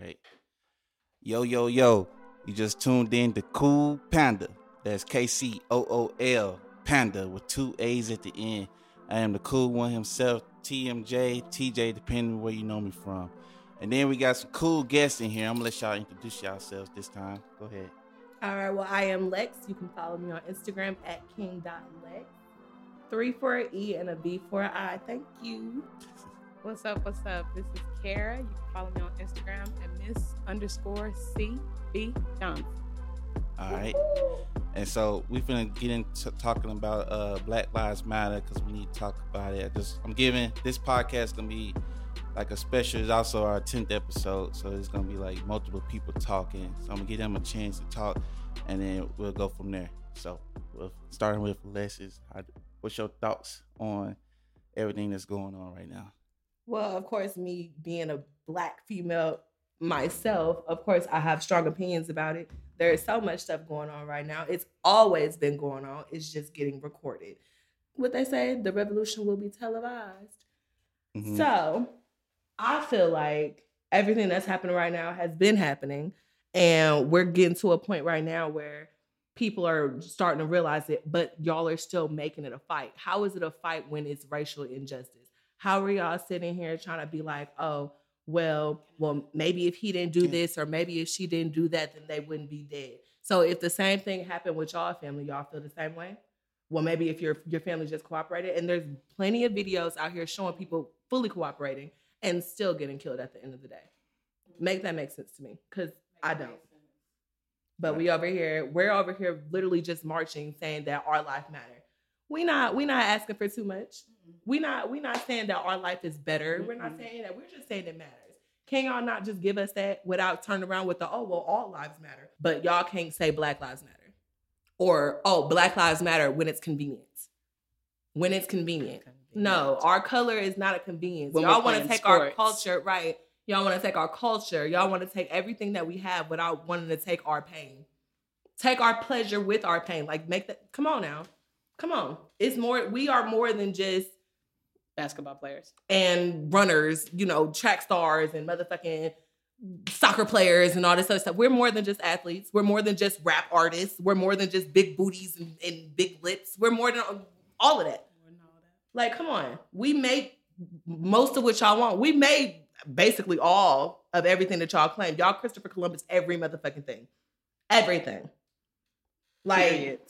right. Yo, yo, yo. You just tuned in to Cool Panda. That's K C O O L Panda with two A's at the end. I am the cool one himself, TMJ, TJ, depending where you know me from. And then we got some cool guests in here. I'm gonna let y'all introduce yourselves this time. Go ahead. All right. Well, I am Lex. You can follow me on Instagram at king.lex. Three for an E and a B for an I. Thank you. What's up? What's up? This is Kara. You can follow me on Instagram at Miss underscore C B Johnson. All right. And so we're gonna get into talking about uh, Black Lives Matter because we need to talk about it. I just I'm giving this podcast gonna be like a special. It's also our tenth episode, so it's gonna be like multiple people talking. So I'm gonna give them a chance to talk, and then we'll go from there. So, we'll, starting with how, what's your thoughts on everything that's going on right now? Well, of course, me being a black female myself, of course, I have strong opinions about it. There is so much stuff going on right now. It's always been going on. It's just getting recorded. What they say, the revolution will be televised. Mhm. So I feel like everything that's happening right now has been happening. And we're getting to a point right now where people are starting to realize it, but y'all are still making it a fight. How is it a fight when it's racial injustice? How are y'all sitting here trying to be like, oh, well, well, maybe if he didn't do this or maybe if she didn't do that, then they wouldn't be dead. So if the same thing happened with y'all family, y'all feel the same way? Well, maybe if your your family just cooperated, and there's plenty of videos out here showing people fully cooperating and still getting killed at the end of the day. Make that make sense to me, because I don't. But we over here, we're over here literally just marching, saying that our life matter. We not we not asking for too much. We not we not saying that our life is better. We're not Mhm. saying that. We're just saying it matters. Can y'all not just give us that without turning around with the oh well all lives matter, but y'all can't say Black Lives Matter, or oh Black Lives Matter when it's convenient. When it's convenient. No, our color is not a convenience. When y'all want to take our culture, right? Y'all want to take our culture. Y'all want to take everything that we have without wanting to take our pain. Take our pleasure with our pain. Like make that come on now. Come on. It's more we are more than just Basketball players. and runners, you know, track stars and motherfucking soccer players and all this other stuff. We're more than just athletes. We're more than just rap artists. We're more than just big booties and, and big lips. We're more than all of that. Like, come on. We make most of what y'all want. We made basically all of everything that y'all claim. Y'all Christopher Columbus every motherfucking thing. Everything. Like Period.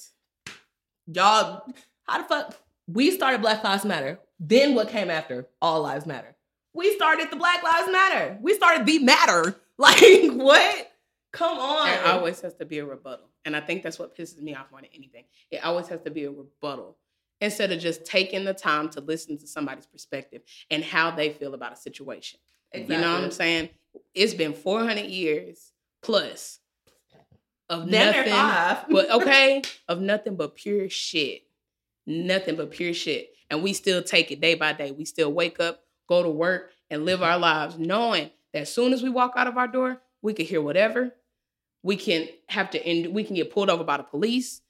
Y'all, how the fuck? We started Black Lives Matter. Then what came after? All Lives Matter. We started the Black Lives Matter. We started the matter. Like, what? Come on. It always has to be a rebuttal. And I think that's what pisses me off more than anything. It always has to be a rebuttal instead of just taking the time to listen to somebody's perspective and how they feel about a situation. You know what I'm saying? It's been 400 years plus of near nothing five. but okay, of nothing but pure shit. Nothing but pure shit. And we still take it day by day. We still wake up, go to work, and live our lives knowing that as soon as we walk out of our door, we can hear whatever. We can have to end, we can get pulled over by the police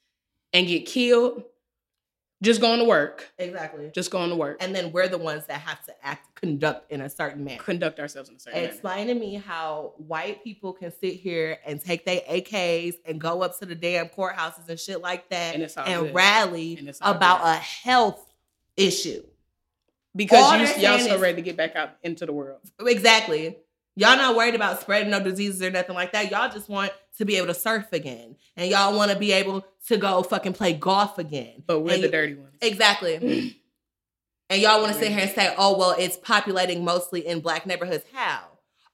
and get killed. Just going to work. Exactly. Just going to work. And then we're the ones that have to act, conduct in a certain manner. conduct ourselves in a certain manner. Explain to me how white people can sit here and take their AKs and go up to the damn courthouses and shit like that And all and good. rally And all about good. a health issue. Because All you, y'all so ready to get back out into the world. Exactly. Y'all not worried about spreading no diseases or nothing like that. Y'all just want to be able to surf again. And y'all want to be able to go fucking play golf again. But we're And the you- dirty ones. Exactly. and y'all want to sit here and say, oh, well, it's populating mostly in black neighborhoods. How?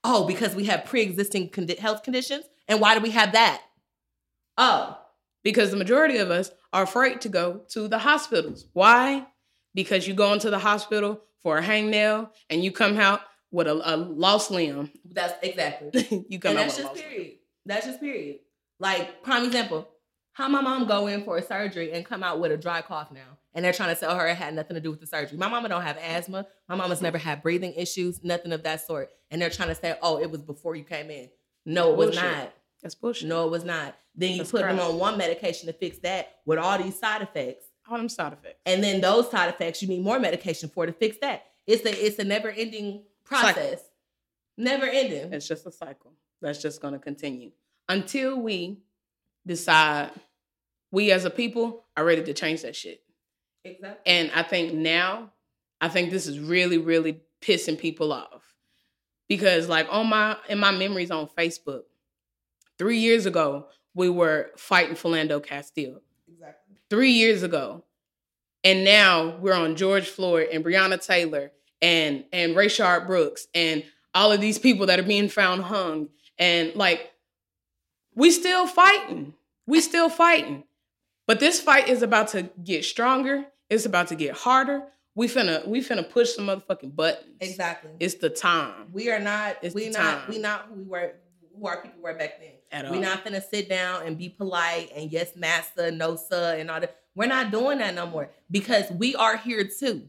Oh, because we have pre existing condi- health conditions? And why do we have that? Oh, because the majority of us are afraid to go to the hospitals. Why? Because you go into the hospital for a hangnail and you come out with a, a lost limb. that's exactly. you come and out that's with a just lost limb. period. That's just period. Like, prime example. How my mom go in for a surgery and come out with a dry cough now. And they're trying to tell her it had nothing to do with the surgery. My mama don't have asthma. My mama's never had breathing issues, nothing of that sort. And they're trying to say, oh, it was before you came in. No, it was Bullshit. not. That's bullshit. No, it was not. Then you That's put them on one medication to fix that with all these side effects. All them side effects. And then those side effects you need more medication for to fix that. It's a it's a never ending process. Never ending. It's just a cycle that's just going to continue until we decide we as a people are ready to change that shit. Exactly. And I think now, I think this is really, really pissing people off because, like, on my in my memories on Facebook, three years ago we were fighting Philando Castile. Exactly. Three years ago, and now we're on George Floyd and Breonna Taylor and and Rayshard Brooks and all of these people that are being found hung and like we still fighting. We still fighting. But this fight is about to get stronger. It's about to get harder. We finna we finna push some motherfucking buttons. Exactly. It's the time. we are not. It's we not. time. We not who we were. Who our people were back then. At all. we all. not finna sit down and be polite and yes, master, no sir, and all that. We're not doing that no more because we are here too.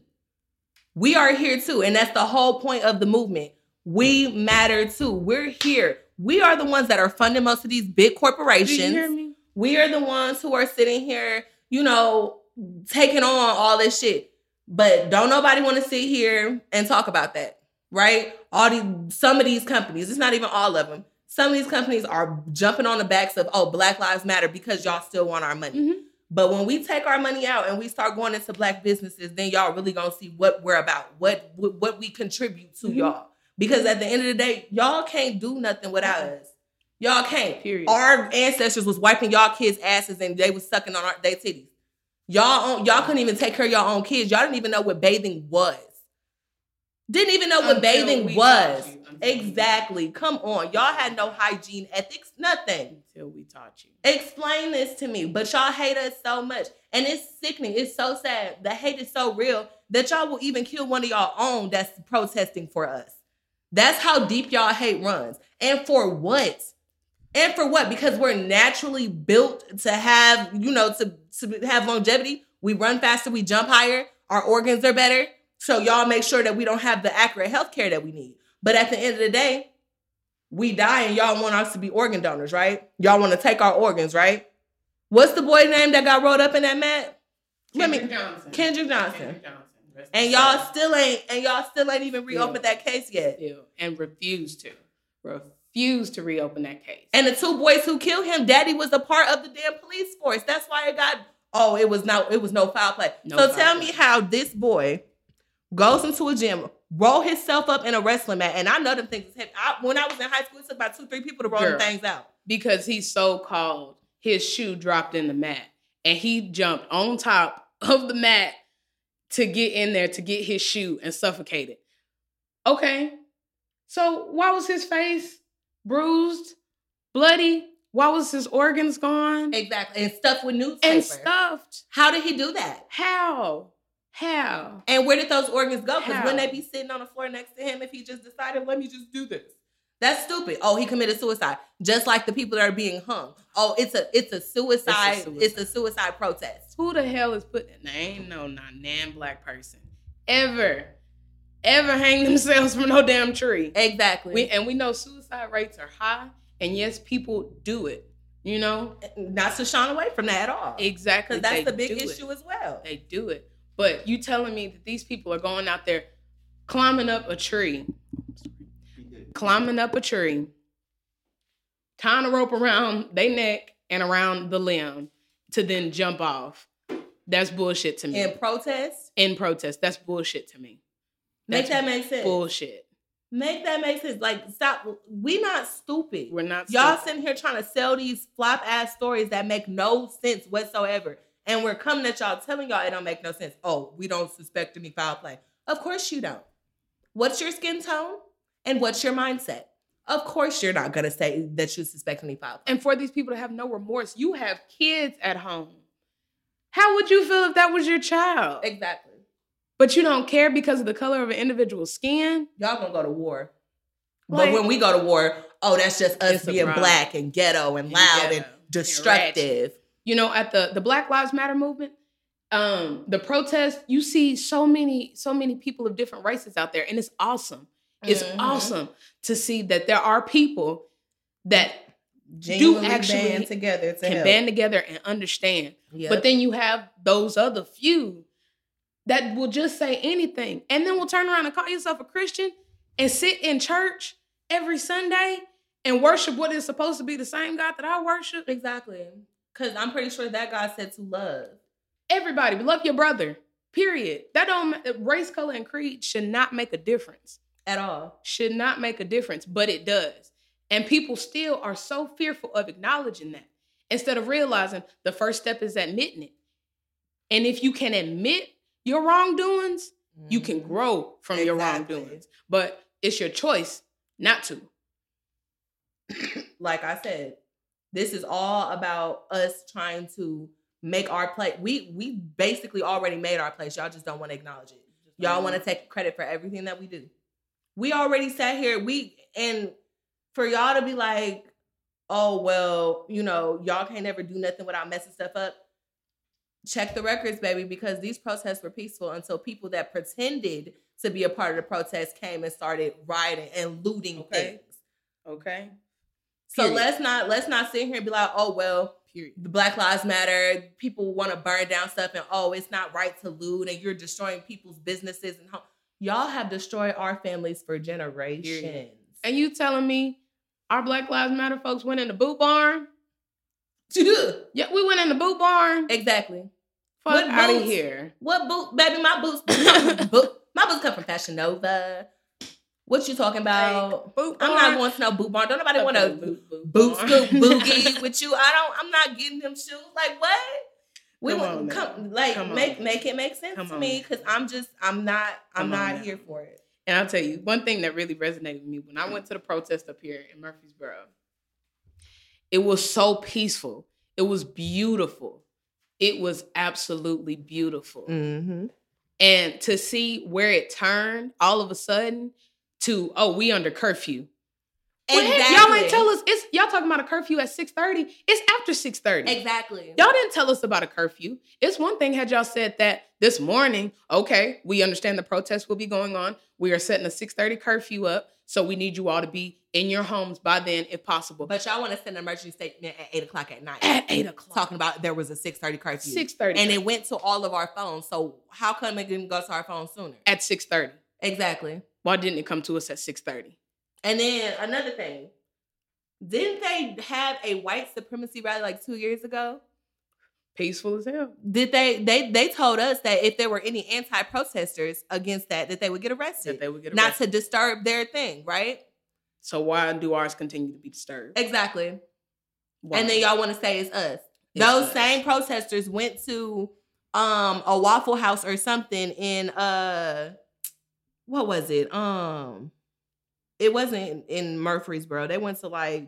We are here too, and that's the whole point of the movement. We matter too. We're here. We are the ones that are funding most of these big corporations. you hear me? We are the ones who are sitting here, you know, taking on all this shit. But don't nobody want to sit here and talk about that, right? All these, some of these companies, it's not even all of them. Some of these companies are jumping on the backs of, oh, Black Lives Matter because y'all still want our money. Mhm. But when we take our money out and we start going into black businesses, then y'all really gonna see what we're about, what what, we contribute to Mhm. y'all. Because at the end of the day, y'all can't do nothing without us. Y'all can't. Period. Our ancestors was wiping y'all kids' asses and they was sucking on our, their titties. Y'all own, y'all couldn't even take care of your own kids. Y'all didn't even know what bathing was. Didn't even know what Until bathing was. taught you. Until we- Exactly. Come on. Y'all had no hygiene ethics, nothing. Until we taught you. Explain this to me. But y'all hate us so much. And it's sickening. It's so sad. The hate is so real that y'all will even kill one of y'all own that's protesting for us. That's how deep y'all hate runs. And for what? And for what? Because we're naturally built to have, you know, to, to have longevity. We run faster, we jump higher, our organs are better. So y'all make sure that we don't have the accurate health care that we need. But at the end of the day, we die and y'all want us to be organ donors, right? Y'all want to take our organs, right? What's the boy name that got rolled up in that mat? Let me Kendrick Johnson. Kendrick Johnson. Kendrick Johnson. And y'all peace. still ain't and y'all still ain't even reopened that case yet. Still, and refuse to. Refuse to reopen that case. And the two boys who killed him, daddy was a part of the damn police force. That's why it got oh, it was no, it was no foul play. No so foul tell play. me how this boy goes into a gym, roll himself up in a wrestling mat, and I know them things. I, when I was in high school, it took about two, three people to roll them Girl. things out. because he so called his shoe dropped in the mat and he jumped on top of the mat to get in there to get his shoe and suffocate it. Okay. So why was his face bruised, bloody? Why was his organs gone Exactly. And stuffed with newspaper. and stuffed? How did he do that? How? How? And where did those organs go? Because wouldn't they be sitting on the floor next to him if he just decided, let me just do this? That's stupid. Oh, he committed suicide. Just like the people that are being hung. Oh, it's a it's a suicide. It's a suicide. suicide, protest. Who the hell is putting? There ain't no not nan black person ever, ever hang themselves from no damn tree. Exactly. We and we know suicide rates are high, and yes, people do it. You know Not to shine away from that at all. exactly. Because that's they the big do it. issue as well. They do it, but you telling me that these people are going out there climbing up a tree, climbing up a tree, tying a rope around their neck and around the limb to then jump off. That's bullshit to me. In protest, in protest. That's bullshit to me. make that make sense. Bullshit. Make that make sense. Like, stop. We not stupid. We're not Y'all stupid. sitting here trying to sell these flop ass stories that make no sense whatsoever. And we're coming at y'all telling y'all it don't make no sense. Oh, we don't suspect any foul play. Of course you don't. What's your skin tone? And what's your mindset? Of course you're not gonna say that you suspect any foul play. And for these people to have no remorse, you have kids at home. How would you feel if that was your child? Exactly. But you don't care because of the color of an individual's skin? Y'all gonna go to war. Like- but when we go to war, oh, that's just us being problem. black and ghetto and And loud ghetto and and destructive. You know, at the the Black Lives Matter movement, um, the protest, you see so many, so many people of different races out there, and it's awesome. It's Mhm. awesome to see that there are people that Genuinely actually band together to can help. band together and understand. Yep. But then you have those other few that will just say anything and then will turn around and call yourself a Christian and sit in church every Sunday and worship what is supposed to be the same God that I worship? Exactly. Because I'm pretty sure that God said to love. Everybody, love your brother. Period. That don't race, color, and creed should not make a difference. At all. Should not make a difference, but it does. And people still are so fearful of acknowledging that instead of realizing the first step is admitting it. And if you can admit your wrongdoings, you can Mhm. grow from your wrongdoings. But it's your choice not to. like I said, this is all about us trying to make our place. We we basically already made our place. Y'all just don't want to acknowledge it. Y'all want to take credit for everything that we do. We already sat here. We and for y'all to be like, oh well, you know, y'all can't ever do nothing without messing stuff up. Check the records, baby, because these protests were peaceful until people that pretended to be a part of the protest came and started rioting and looting Okay. things. Okay. So Period. let's not let's not sit here and be like, oh well, Period. the Black Lives Matter. People want to burn down stuff, and oh, it's not right to loot, and you're destroying people's businesses and home. Y'all have destroyed our families for generations. And you telling me our Black Lives Matter folks went in the boot barn? Yeah, we went in the boot barn. exactly. Fuck What out of here. What boot, baby? My boots, my boots come from Fashion Nova. What you talking about? Like, boot I'm not going to no boot barn. Don't nobody want to boot, boot, boot scoop boogie with you. I don't. I'm not getting them shoes. Like what? We Come want on come like Come make now. make it make sense Come to me because I'm just I'm not I'm Come not now. here for it. And I'll tell you one thing that really resonated with me when I went to the protest up here in Murfreesboro. It was so peaceful. It was beautiful. It was absolutely beautiful. Mm-hmm. And to see where it turned all of a sudden to, oh, we under curfew. Heck, Y'all ain't tell us it's y'all talking about a curfew at 6:30. It's after 6:30. exactly. Y'all didn't tell us about a curfew. It's one thing had y'all said that this morning, okay, we understand the protest will be going on. We are setting a 6:30 curfew up, so we need you all to be in your homes by then if possible. But y'all want to send an emergency statement at eight o'clock at night, at 8 o'clock. talking about there was a six thirty curfew, 6:30. and it went to all of our phones. So how come it didn't go to our phones sooner? at 6:30. Exactly. Why didn't it come to us at 6:30? And then another thing, didn't they have a white supremacy rally like two years ago? Peaceful as hell. Did they they they told us that if there were any anti-protesters against that, that they would get arrested, That they would get arrested. not to disturb their thing, right? So why do ours continue to be disturbed? Exactly. Why? And then y'all want to say it's us. It's Those us. same protesters went to um a Waffle House or something in uh what was it? Um it wasn't in Murfreesboro. They went to like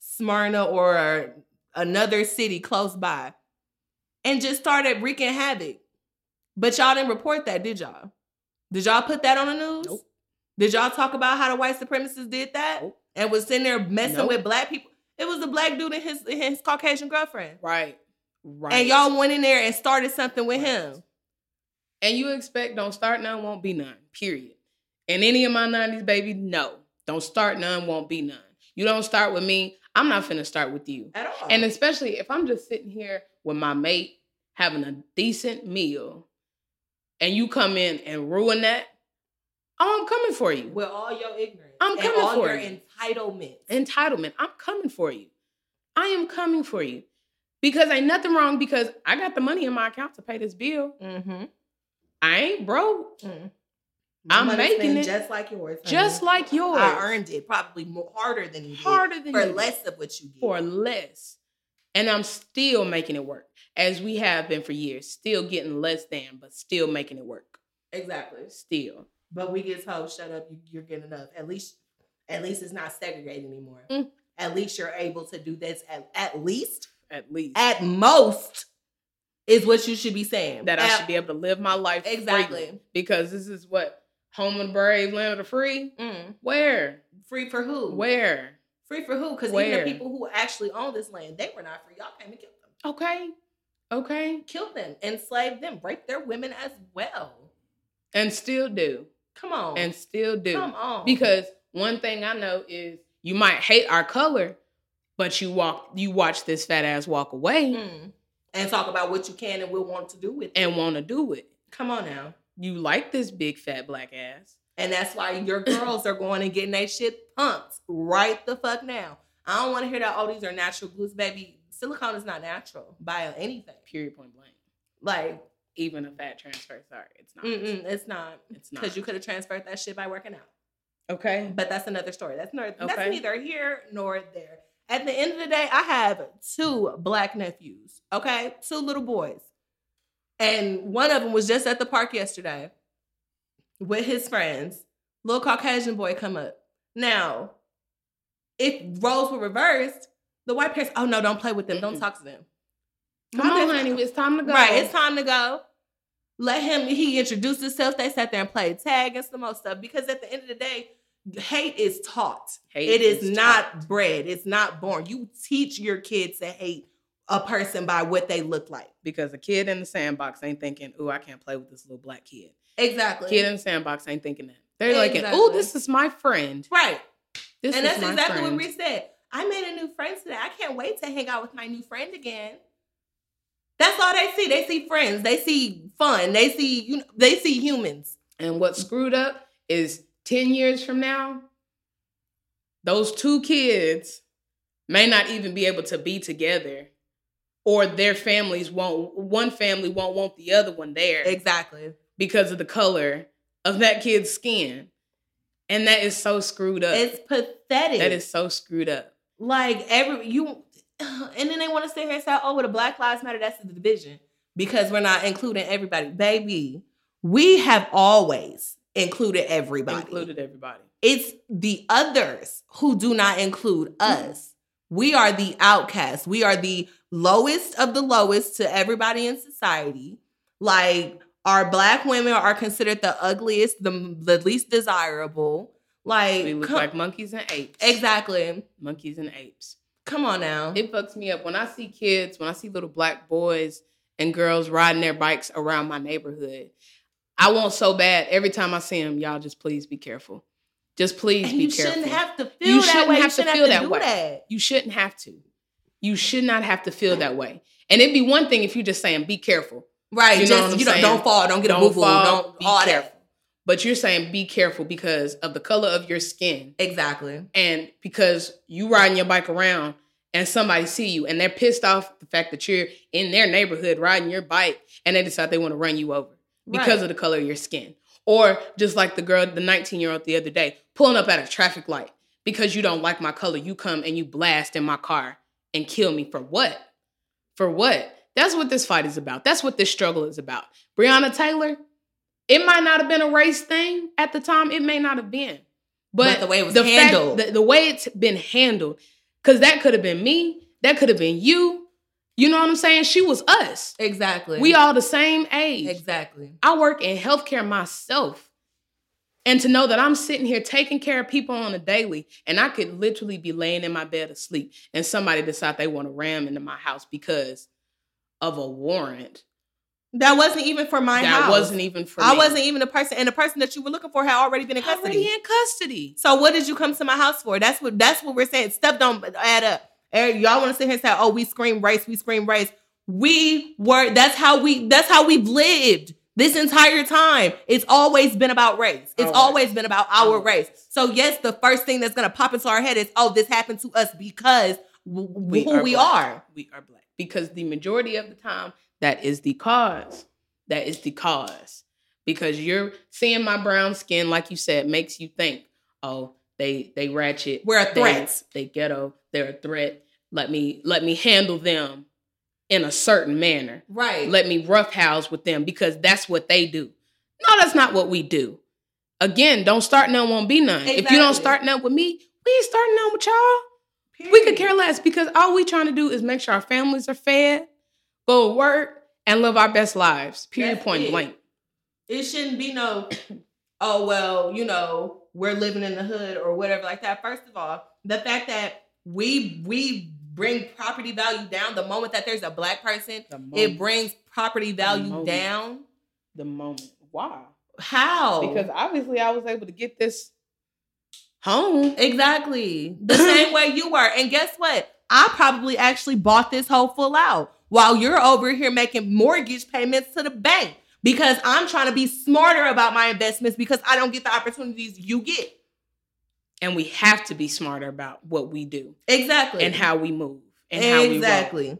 Smyrna or another city close by and just started wreaking havoc. But y'all didn't report that, did y'all? Did y'all put that on the news? Nope. Did y'all talk about how the white supremacists did that Nope. and was sitting there messing Nope. with black people? It was a black dude and his his Caucasian girlfriend. right. Right. And y'all went in there and started something with Right. him. And you expect don't start none, won't be none. Period. And any of my 90s, baby, no. Don't start none, won't be none. You don't start with me, I'm not finna start with you. At all. And especially if I'm just sitting here with my mate having a decent meal and you come in and ruin that, oh, I'm coming for you. with all your ignorance. I'm coming all for your you. entitlement. Entitlement, I'm coming for you. I am coming for you. Because ain't nothing wrong because I got the money in my account to pay this bill. Mm-hmm. I ain't broke. Mm. I'm making it just like yours. honey. Just like yours. I earned it probably more harder than you did. harder than for you. less of what you get. for less. And I'm still making it work, as we have been for years. Still getting less than, but still making it work. exactly. Still. But we get told, "Shut up, you, you're getting enough." At least, at least it's not segregated anymore. Mm. At least you're able to do this. At, at least, At least at most, is what you should be saying. that I should be able to live my life exactly because this is what home of the brave, land of the free. Mm. Where? free for who? Where? Free for who? Because even the people who actually own this land, they were not free. Y'all came and killed them. Okay. Okay. Killed them, enslaved them, raped their women as well. And still do. Come on. And still do. come on. Because one thing I know is you might hate our color, but you walk you watch this fat ass walk away Mm. and talk about what you can and will want to do with it. and want to do it. come on now. You like this big fat black ass. And that's why your girls are going and getting that shit pumped right the fuck now. I don't want to hear that, oh, these are natural glues, baby. Silicone is not natural by anything. Period point blank. Like, Even a fat transfer, sorry, it's not. it's not. It's not. Because you could have transferred that shit by working out. okay. But that's another story. That's, nor- that's neither here nor there. At the end of the day, I have two black nephews, okay? Two little boys. And one of them was just at the park yesterday with his friends. Little Caucasian boy come up. Now, if roles were reversed, the white parents, oh no, don't play with them. Don't talk to them. Come My on, honey. It's time to go. Right, it's time to go. Let him. He introduced himself. They sat there and played tag and some more stuff. Because at the end of the day, hate is taught. Hate it is, is not taught. bred. It's not born. You teach your kids to hate a person by what they look like. because a kid in the sandbox ain't thinking, "Ooh, I can't play with this little black kid." Exactly. Kid in the sandbox ain't thinking that. They're like, "Ooh, this is my friend. right. This and that's exactly friend." what we said. I made a new friend today. I can't wait to hang out with my new friend again. That's all they see. They see friends. They see fun. They see you. Know, they see humans. And what's screwed up is 10 years from now, those two kids may not even be able to be together, or their families won't, one family won't want the other one there Exactly. because of the color of that kid's skin. And that is so screwed up. It's pathetic. that is so screwed up. like every you and then they want to sit here and say oh with the black lives matter that's the division because we're not including everybody baby we have always included everybody Included everybody. it's the others who do not include us we are the outcasts we are the lowest of the lowest to everybody in society like our black women are considered the ugliest the, the least desirable like We look come- like monkeys and apes. exactly Monkeys and apes. come on now It fucks me up when I see kids, when I see little black boys and girls riding their bikes around my neighborhood. I want so bad every time I see them, y'all just please be careful. Just please And be you careful. shouldn't have to feel You that shouldn't way. have you to shouldn't feel have to that do way. that. you shouldn't have to. You should not have to feel that way. And it'd be one thing if you're just saying be careful. Right. You know what I'm you saying? don't fall, don't get a Don't boo boo, fall, don't be all careful. But you're saying be careful because of the color of your skin. Exactly. and because you riding your bike around and somebody see you and they're pissed off the fact that you're in their neighborhood riding your bike and they decide they want to run you over because Right. of the color of your skin. Or just like the girl, the 19 year old the other day, pulling up at a traffic light because you don't like my color. You come and you blast in my car and kill me for what? For what? That's what this fight is about. That's what this struggle is about. Breonna Taylor, it might not have been a race thing at the time. It may not have been. But, But the way it was fact- handled. the, the way it's been handled, because that could have been me, that could have been you. You know what I'm saying? She was us. Exactly. We all the same age. Exactly. I work in healthcare myself. And to know that I'm sitting here taking care of people on a daily, and I could literally be laying in my bed asleep, and somebody decide they want to ram into my house because of a warrant. That wasn't even for my that house. wasn't even for I me. wasn't even the person, and the person that you were looking for had already been in custody. already in custody. So what did you come to my house for? That's what that's what we're saying. Stuff don't add up. Eh, Y'all want to sit here and say, "Oh, we scream race, we scream race." We were. That's how we. That's how we've lived this entire time. It's always been about race. It's always been about our Our race. So yes, the first thing that's gonna pop into our head is, "Oh, this happened to us because w- We who are we black. are." We are black. Because the majority of the time, that is the cause. That is the cause. Because you're seeing my brown skin, like you said, makes you think, oh, they they ratchet. We're a threat. They, ghetto. They're a threat. Let me let me handle them in a certain manner. Right. Let me roughhouse with them because that's what they do. No, that's not what we do. Again, don't start none, won't be none. If you don't start none with me, we ain't starting none with y'all. We could care less because all we trying to do is make sure our families are fed, go to work, and live our best lives. Period. That's point it. blank. it shouldn't be no oh well you know we're living in the hood or whatever like that first of all the fact that we we bring property value down the moment that there's a black person it brings property value moment. down the moment. Why? how Because obviously I was able to get this home. exactly the same way you were and guess what i probably actually bought this whole full out while you're over here making mortgage payments to the bank because I'm trying to be smarter about my investments because I don't get the opportunities you get. And we have to be smarter about what we do Exactly. and how we move and how we exactly.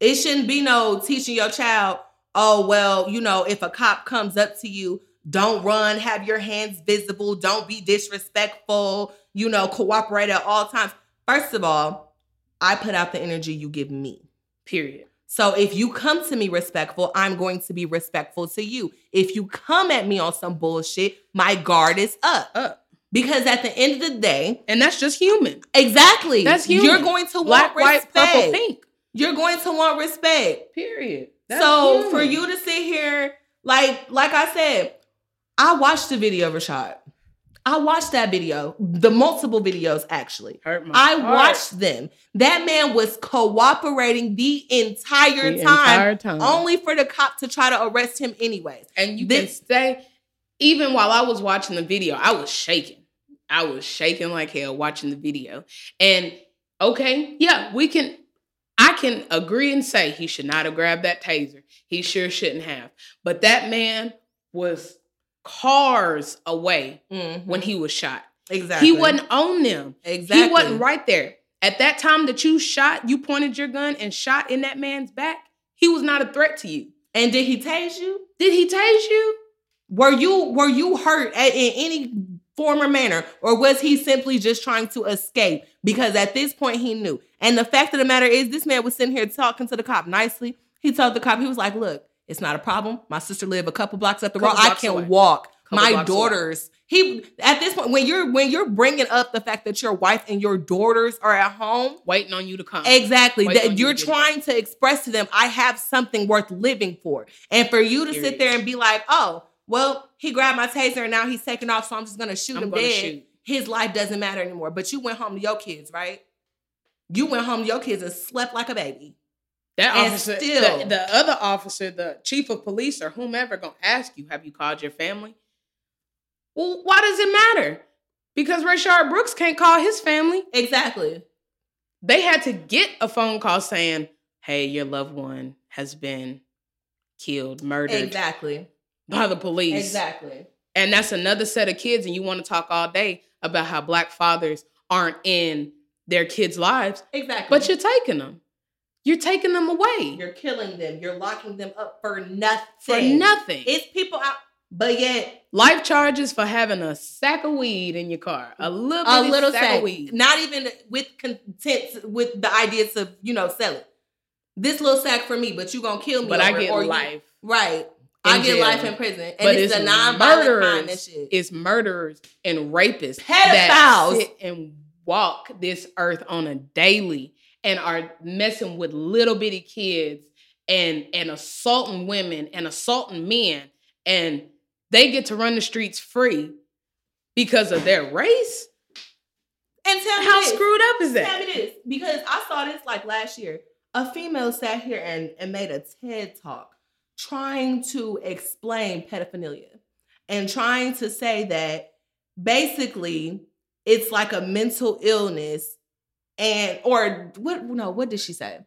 It shouldn't be no teaching your child, oh, well, you know, if a cop comes up to you, don't run, have your hands visible, don't be disrespectful, you know, cooperate at all times. First of all, I put out the energy you give me. Period. So if you come to me respectful, I'm going to be respectful to you. If you come at me on some bullshit, my guard is up. Up. Because at the end of the day, And that's just human. exactly, That's human. you're going to want Black, white, respect. purple, pink. You're going to want respect. Period. so for you to sit here, like, like I said, I watched the video, of Rayshard. I watched that video, the multiple videos actually. I heart watched them. That man was cooperating the entire the time, entire time. only for the cop to try to arrest him anyways. And you This- can say, even while I was watching the video, I was shaking. I was shaking like hell watching the video. And okay, yeah, we can, I can agree and say he should not have grabbed that taser. He sure shouldn't have. But that man was cars away Mhm. when he was shot. exactly, He wasn't on them. exactly. He wasn't right there. At that time that you shot, you pointed your gun and shot in that man's back, he was not a threat to you. And did he tase you? Did he tase you? Were you were you hurt at, in any form or manner, or was he simply just trying to escape? Because at this point he knew. And the fact of the matter is, this man was sitting here talking to the cop nicely. He told the cop, he was like, "Look, it's not a problem. My sister live a couple blocks up the Couple road. I can away. walk. Couple My blocks away. daughters." He at this point when you're when you're bringing up the fact that your wife and your daughters are at home, Waiting on you to come. Exactly. That you you're to trying to express to them, I have something worth living for. And for you to sit there and be like, oh, well, he grabbed my taser and now he's taking off, so I'm just gonna shoot I'm him dead. shoot. His life doesn't matter anymore. But you went home to your kids, right? You went home to your kids and slept like a baby. That And officer, still- the, the other officer, the chief of police or whomever, gonna ask you, "Have you called your family?" Well, why does it matter? Because Rayshard Brooks can't call his family. Exactly. They had to get a phone call saying, "Hey, your loved one has been killed, murdered Exactly. by the police." Exactly. And that's another set of kids, and you want to talk all day about how black fathers aren't in their kids' lives, Exactly. but you're taking them. You're taking them away you're killing them. You're locking them up for nothing. for nothing. It's people out, but yet Life charges for having a sack of weed in your car. A little a little sack, sack, of weed. not even with content with the idea to you know sell it. This little sack for me, but you gonna kill me. but I get or you- life. right? I in get jail. life in prison, and But it's, it's a non-violent crime and shit. It's murderers and rapists Pedophiles. that sit and walk this earth on a daily and are messing with little bitty kids and and assaulting women and assaulting men and they get to run the streets free because of their race. and tell me How this. screwed up is that Tell me this because I saw this like last year. A female sat here and, and made a TED talk trying to explain pedophilia and trying to say that basically it's like a mental illness and or what no what did she say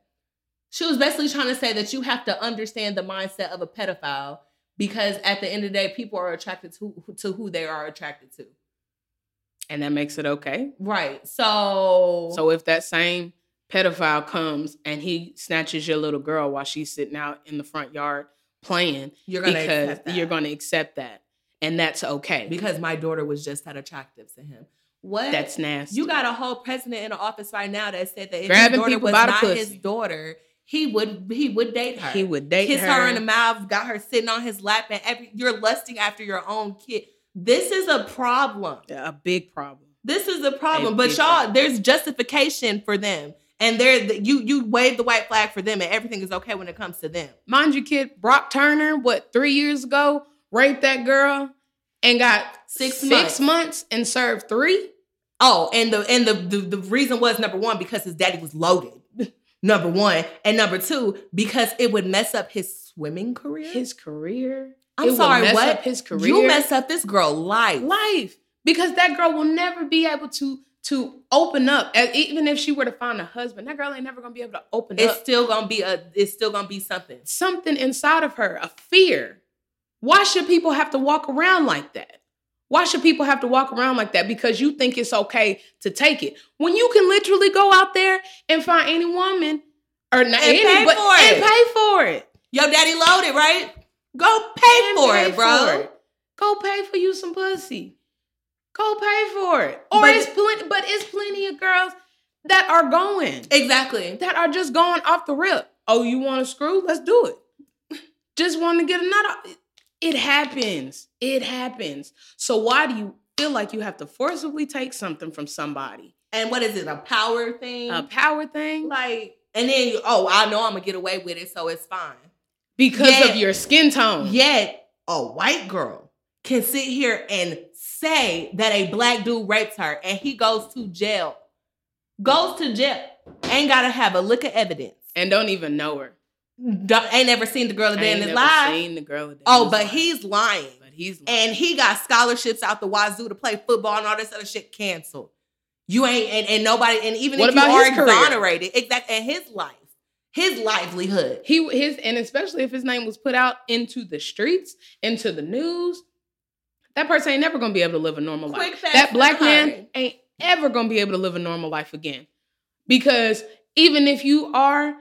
she was basically trying to say that you have to understand the mindset of a pedophile because at the end of the day people are attracted to to who they are attracted to And that makes it okay. right so So if that same pedophile comes and he snatches your little girl while she's sitting out in the front yard playing, you're gonna because you're going to accept that, and that's okay. because my daughter was just that attractive to him. What? that's nasty. you got a whole president in the office right now that said that if Grabbing his daughter was not his daughter, he would he would date her. He would date kiss her. her. in the mouth, got her sitting on his lap, and every you're lusting after your own kid. This is a problem. a big problem. This is a problem. A but y'all, problem. there's justification for them, and they're you you wave the white flag for them, and everything is okay when it comes to them. Mind you, kid, Brock Turner, what three years ago, raped that girl and got Six six months. months and served three. Oh, and the and the, the the reason was number one because his daddy was loaded. number one, and number two because it would mess up his swimming career. His career. I'm it sorry, mess what? Up his career. You mess up this girl life. life because that girl will never be able to to open up. Even if she were to find a husband, that girl ain't never gonna be able to open It's up. still gonna be a. It's still gonna be something. Something inside of her, a fear. Why should people have to walk around like that? Why should people have to walk around like that? Because you think it's okay to take it. When you can literally go out there and find any woman or not And any, pay but, for and it. pay for it. Yo, daddy loaded, right? Go pay And for pay it, bro. for it. Go pay for you some pussy. Go pay for it. Or But- it's plenty, but it's plenty of girls that are going. Exactly. that are just going off the rip. Oh, you want to screw? Let's do it. Just want to get a nut off. It happens. It happens. So why do you feel like you have to forcibly take something from somebody? And what is it? A power thing? A power thing? like, and then you, oh, I know I'm gonna get away with it, so it's fine. Because Yeah. of your skin tone. Yet a white girl can sit here and say that a black dude rapes her, and he goes to jail. Goes to jail. Ain't gotta have a lick of evidence. And don't even know her. Don't- ain't never seen the girl a day in Ain't his never life. seen the girl a day Oh, but life. he's lying. But he's lying. and he got scholarships out the wazoo to play football and all this other shit canceled. You ain't and, and nobody and even What if you about are his career? exonerated, exactly, and his life, his livelihood. he his and especially if his name was put out into the streets, into the news, that person ain't never gonna be able to live a normal life. Quick, fast, that black and man ain't ever gonna be able to live a normal life again. Because even if you are,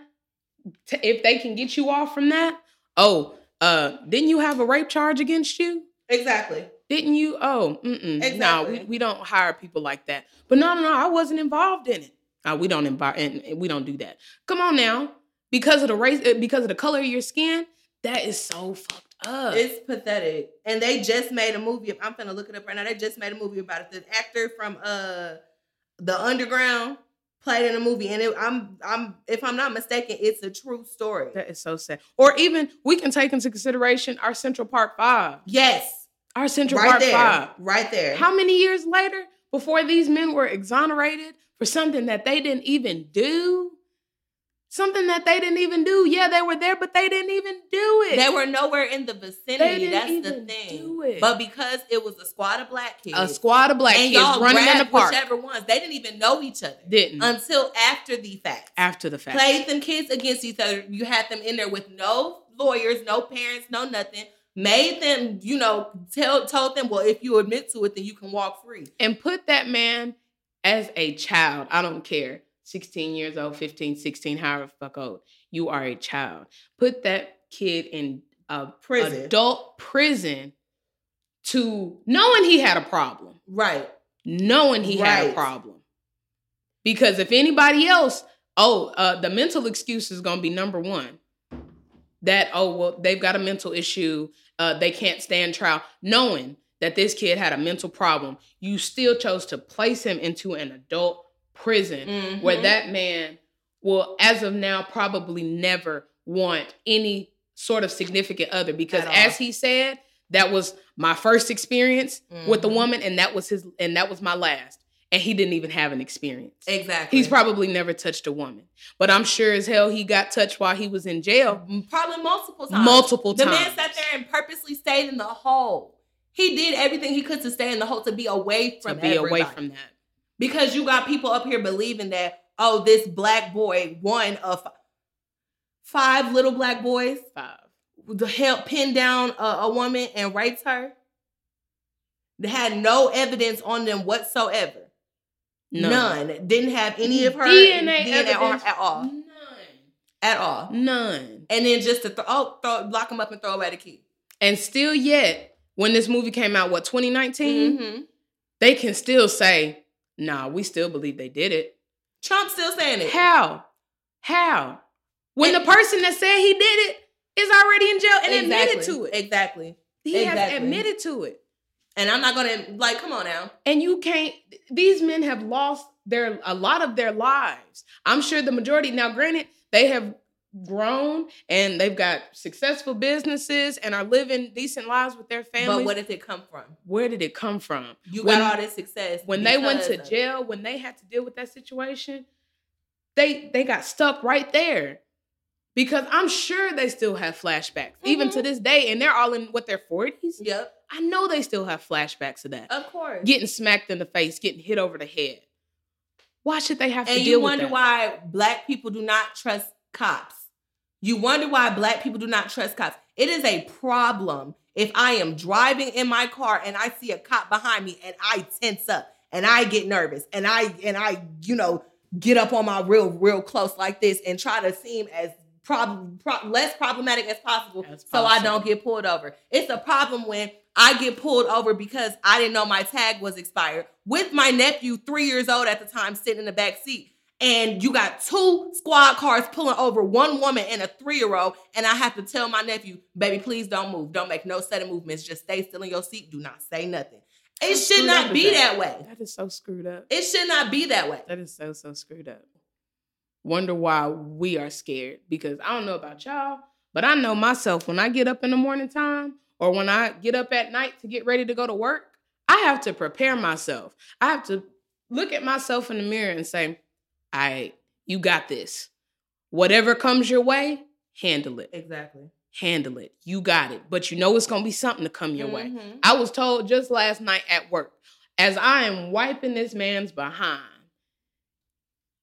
t- if they can get you off from that, oh, uh, didn't you have a rape charge against you? Exactly. Didn't you? Oh, mm-mm. no, we, we don't hire people like that. But no, no, no, I wasn't involved in it. Uh, we don't involve, and, and we don't do that. Come on now, because of the race, uh, because of the color of your skin, that is so fucked up. It's pathetic. And they just made a movie. I'm gonna look it up right now. They just made a movie about it. The actor from uh the underground played in a movie. And it, I'm I'm if I'm not mistaken, it's a true story. that is so sad. Or even we can take into consideration our Central Park Five. Yes. Our Central right Park there. Five. Right there. How many years later, before these men were exonerated for something that they didn't even do? Something that they didn't even do. Yeah, they were there, but they didn't even do it. They were nowhere in the vicinity. That's the thing. But because it was a squad of black kids, a squad of black kids running in the park whichever ones, they didn't even know each other didn't until after the fact. after the fact. Played them kids against each other. You had them in there with no lawyers, no parents, no nothing. Made them, you know, tell told them, well, if you admit to it, then you can walk free. and put that man as a child. I don't care. 16 years old, 15, 16, however fuck old. You are a child. Put that kid in a Prison. adult prison to knowing he had a problem. Right. Knowing he had a problem. Because if anybody else, oh, uh, the mental excuse is gonna be number one. That, oh, well, they've got a mental issue, uh, they can't stand trial. Knowing that this kid had a mental problem, you still chose to place him into an adult prison where Mhm. that man will, as of now, probably never want any sort of significant other because, as he said, that was my first experience with the Mhm. woman, and that was his, and that was my last. And he didn't even have an experience. Exactly. He's probably never touched a woman, but I'm sure as hell he got touched while he was in jail probably multiple times. multiple The times. man sat there and purposely stayed in the hole. He did everything he could to stay in the hole to be away to from be away from that. Because you got people up here believing that oh this black boy one of five little black boys Five. to help pin down a, a woman and raped her they had no evidence on them whatsoever None. none, didn't have any of her DNA, DNA, on at all None. at all None. and then just to throw oh throw lock them up and throw away the key And still yet, when this movie came out, what, 2019? Mhm. They can still say, nah, we still believe they did it. Trump's still saying it How? How? When And- the person that said he did it is already in jail and exactly. admitted to it. exactly He has admitted to it. and I'm not gonna like come on now And you can't, these men have lost their, a lot of their lives. I'm sure the majority, now granted, they have grown and they've got successful businesses and are living decent lives with their families. but where did it come from Where did it come from? you When- got all this success when they went to jail, when they had to deal with that situation, they they got stuck right there. Because I'm sure they still have flashbacks, even to Mhm. this day, and they're all in what their 40s. Yep, I know they still have flashbacks of that. of course. Getting smacked in the face, getting hit over the head. Why should they have to deal with that? and you wonder why black people do not trust cops. You wonder why black people do not trust cops. It is a problem If I am driving in my car and I see a cop behind me and I tense up and I get nervous and I and I, you know, get up on my real real close like this and try to seem as prob- pro- less problematic as possible As so I don't get pulled over. It's a problem when I get pulled over because I didn't know my tag was expired with my nephew, three years old at the time, sitting in the back seat. And you got two squad cars pulling over one woman and a three year old. And I have to tell my nephew, baby, please don't move. Don't make no sudden movements. Just stay still in your seat. Do not say nothing. It How should not be is that way. That is so screwed up. It should not be that way. That is so so screwed up. Wonder why we are scared because I don't know about y'all, but I know myself when I get up in the morning time or when I get up at night to get ready to go to work, I have to prepare myself. I have to look at myself in the mirror and say, "All right, you got this. Whatever comes your way, handle it. Exactly. Handle it. You got it. But you know it's going to be something to come your way." Mhm. I was told just last night at work, as I am wiping this man's behind,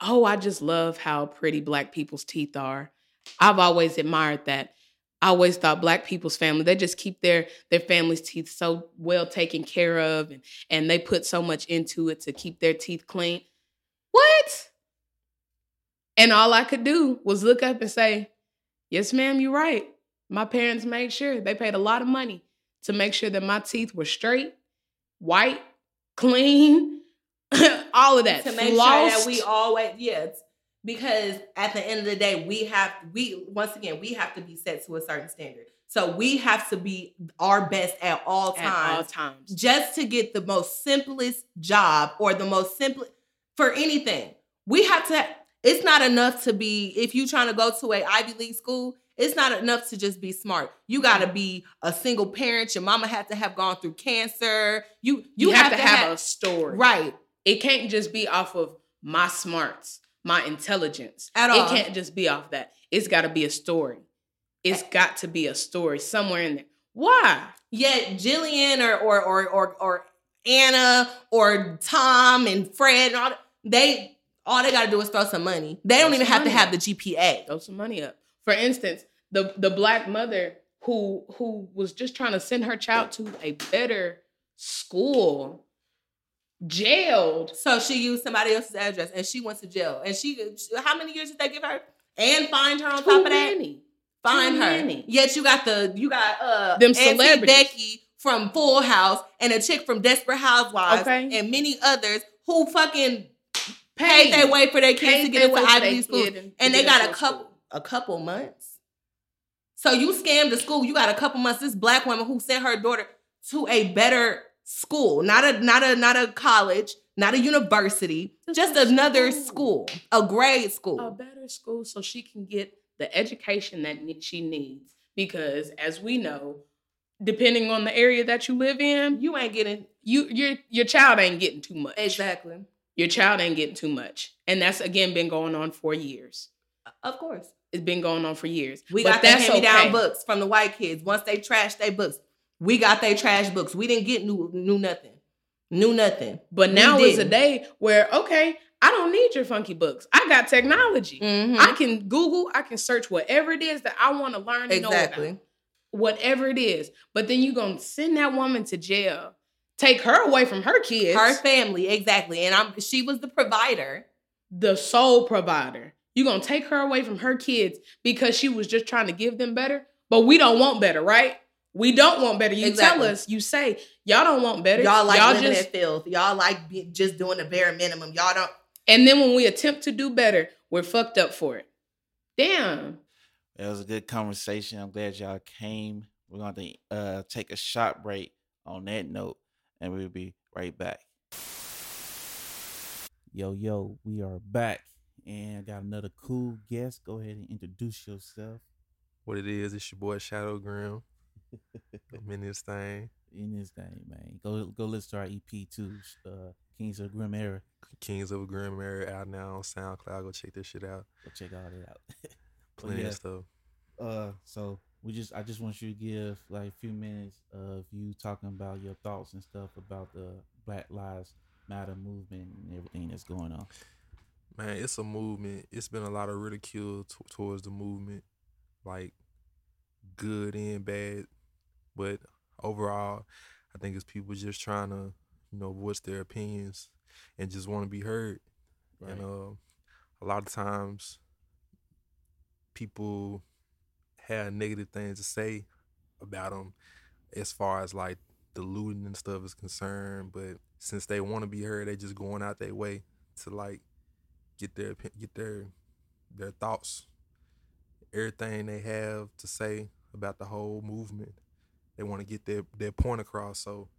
oh, I just love how pretty black people's teeth are. I've always admired that. I always thought black people's family, they just keep their their family's teeth so well taken care of and, and they put so much into it to keep their teeth clean. What? And all I could do was look up and say, Yes, ma'am, you're right. My parents made sure they paid a lot of money to make sure that my teeth were straight, white, clean, all of that. to make sure that we always yes because at the end of the day we have we once again we have to be set to a certain standard so we have to be our best at all at all times times. just to get the most simplest job or the most simple for anything we have to it's not enough to be if you're trying to go to a ivy league school it's not enough to just be smart you got to be a single parent your mama had to have gone through cancer you you, You, have, to have, a story. right It can't just be off of my smarts, my intelligence. At all. It can't just be off that. It's got to be a story. It's got to be a story somewhere in there. Why? Yet Jillian or or or or, or Anna or Tom and Fred and all they all they gotta do is throw some money. They don't even have to have the. GPA. Throw some money up. For instance, the the black mother who who was just trying to send her child to a better school, jailed. So she used somebody else's address and she went to jail. And she how many years did they give her? And find her on Too top of that. many. Fine Too her. many. Yet you got the you got uh Them Auntie celebrities. Becky from Full House and a chick from Desperate Housewives Okay. and many others who fucking Paid their way for their kids to get into Ivy League schools. and they got a couple a couple months. So you scammed the school. You got a couple months. This black woman who sent her daughter to a better school, not a not a not a college, not a university, Just another school. school, a grade school. a better school so she can get the education that she needs. Because as we know, depending on the area that you live in, you ain't getting you your your child ain't getting too much. exactly, Your child ain't getting too much, and that's again been going on for years. of course. It's been going on for years. We But got the hand me down okay. books from the white kids. Once they trashed their books, we got their trash books. We didn't get new new nothing, new nothing. But now is a day where okay, I don't need your funky books. I got technology. Mhm. I can Google. I can search whatever it is that I want to learn and know about. exactly. whatever it is. But then you're gonna send that woman to jail, take her away from her kids, Her family, exactly. And I'm she was the provider. the sole provider. You're gonna take her away from her kids because she was just trying to give them better. But we don't want better, right? We don't want better. You Exactly. tell us, you say, y'all don't want better. Y'all like living just in filth. Y'all like be, just doing the bare minimum. Y'all don't. and then when we attempt to do better, we're fucked up for it. Damn. It was a good conversation. I'm glad y'all came. We're going to uh, take a short break on that note, and we'll be right back. Yo, yo, we are back, and I got another cool guest. Go ahead and introduce yourself What it is, it's your boy Shadow Grim. I'm in this thing. in this thing, man. Go go listen to our EP too, uh, Kings of Grim Era. Kings of Grim Area out now on SoundCloud. Go check this shit out. Go check all that out. Plenty yeah. of stuff. Uh, so we just I just want you to give like a few minutes of you talking about your thoughts and stuff about the Black Lives Matter movement and everything that's going on. Man, it's a movement. It's been a lot of ridicule t- towards the movement, like good and bad. But overall, I think it's people just trying to, you know, voice their opinions and just want to be heard. And Right. uh, a lot of times, people have negative things to say about them as far as like the looting and stuff is concerned. But since they want to be heard, they just going out their way to like get their get their their thoughts, everything they have to say about the whole movement. They want to get their their point across. So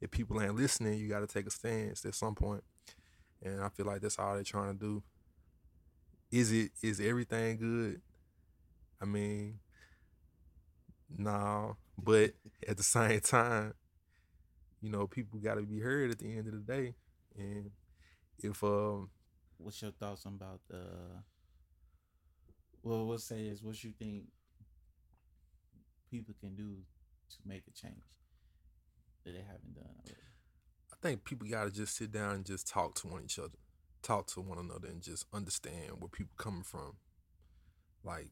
if people ain't listening, you got to take a stance at some point. And I feel like that's all they're trying to do. Is it is everything good? I mean, no, but at the same time, you know, people got to be heard at the end of the day. And if um What's your thoughts about the? Well, we'll say is what you think people can do to make a change that they haven't done already. I think people got to just sit down and just talk to one each other, talk to one another, and just understand where people coming from. Like,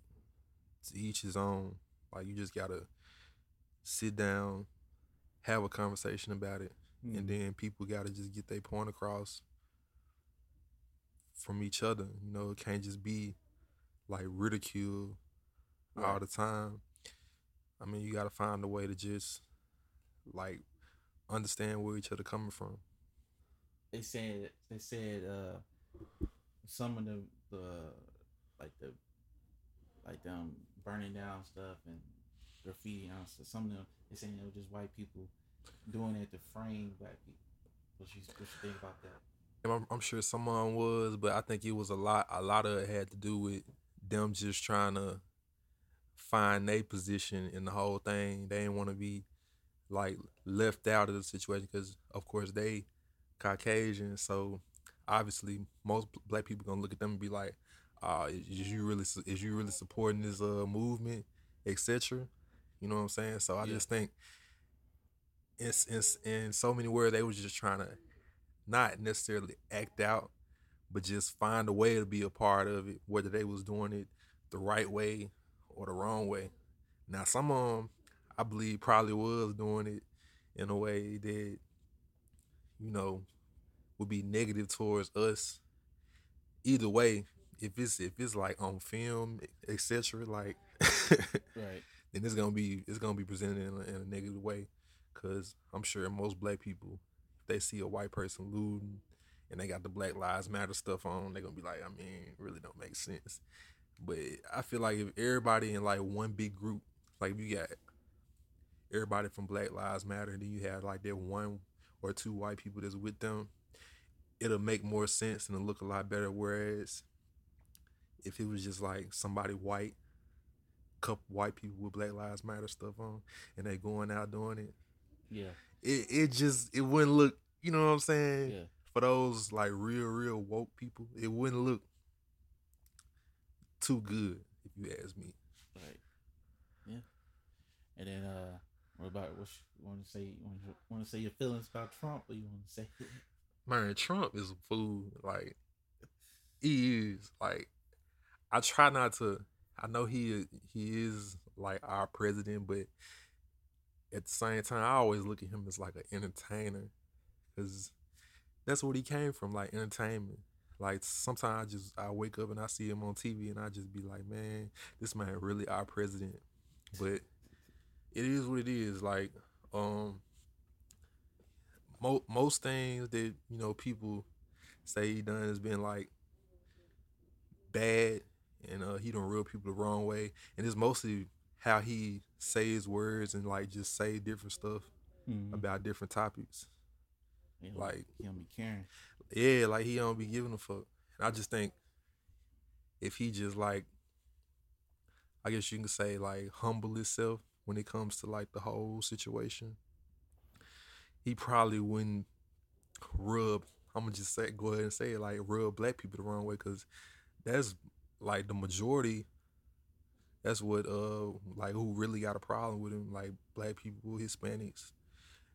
to each his own. Like, you just gotta sit down, have a conversation about it, Mm-hmm. and then people gotta just get their point across from each other. You know, it can't just be like ridicule all the time. I mean, you gotta find a way to just like understand where each other coming from. they said they said uh some of the the like the like them burning down stuff and graffiti on stuff. Some of them they saying it was just white people doing it to frame black people. What you what you think about that? I'm, I'm sure someone was, but I think it was a lot. A lot of it had to do with them just trying to find their position in the whole thing. They didn't want to be like left out of the situation because, of course, they Caucasian. So obviously, most black people gonna look at them and be like, uh, is you really is you really supporting this uh movement, etc. You know what I'm saying? So I Yeah. just think it's, it's in so many words they was just trying to not necessarily act out, but just find a way to be a part of it, whether they was doing it the right way or the wrong way. Now some of them, I believe, probably was doing it in a way that, you know, would be negative towards us. Either way, if it's if it's like on film, etc., like Right. then it's gonna be it's gonna be presented in a, in a negative way. Cause I'm sure most black people, if they see a white person looting and they got the Black Lives Matter stuff on, they're gonna be like, I mean, it really don't make sense. But I feel like if everybody in like one big group, like if you got everybody from Black Lives Matter, and then you have like that one or two white people that's with them, it'll make more sense and it'll look a lot better. Whereas if it was just like somebody white couple white people with Black Lives Matter stuff on, and they going out doing it. Yeah. It it just it wouldn't look. You know what I'm saying? Yeah. For those like real real woke people, it wouldn't look too good if you ask me. Right. Yeah. And then uh what about what you want to say? You want to say your feelings about Trump, or you want to say? Man, Trump is a fool. Like he is. Like I try not to. I know he he is like our president, but at the same time, I always look at him as like an entertainer, because that's what he came from, like entertainment. Like sometimes I just I wake up and I see him on TV and I just be like, man, this man really our president. But it is what it is. Like um, mo- most things that you know people say he done has been like bad and uh he done rub people the wrong way and it's mostly how he say his words and like just say different stuff Mhm. about different topics like- he don't be caring. yeah like he don't be giving a fuck and i just think if he just like i guess you can say like humble himself when it comes to like the whole situation he probably wouldn't rub i'm gonna just say go ahead and say it like rub black people the wrong way because that's like the majority that's what uh like who really got a problem with him like black people hispanics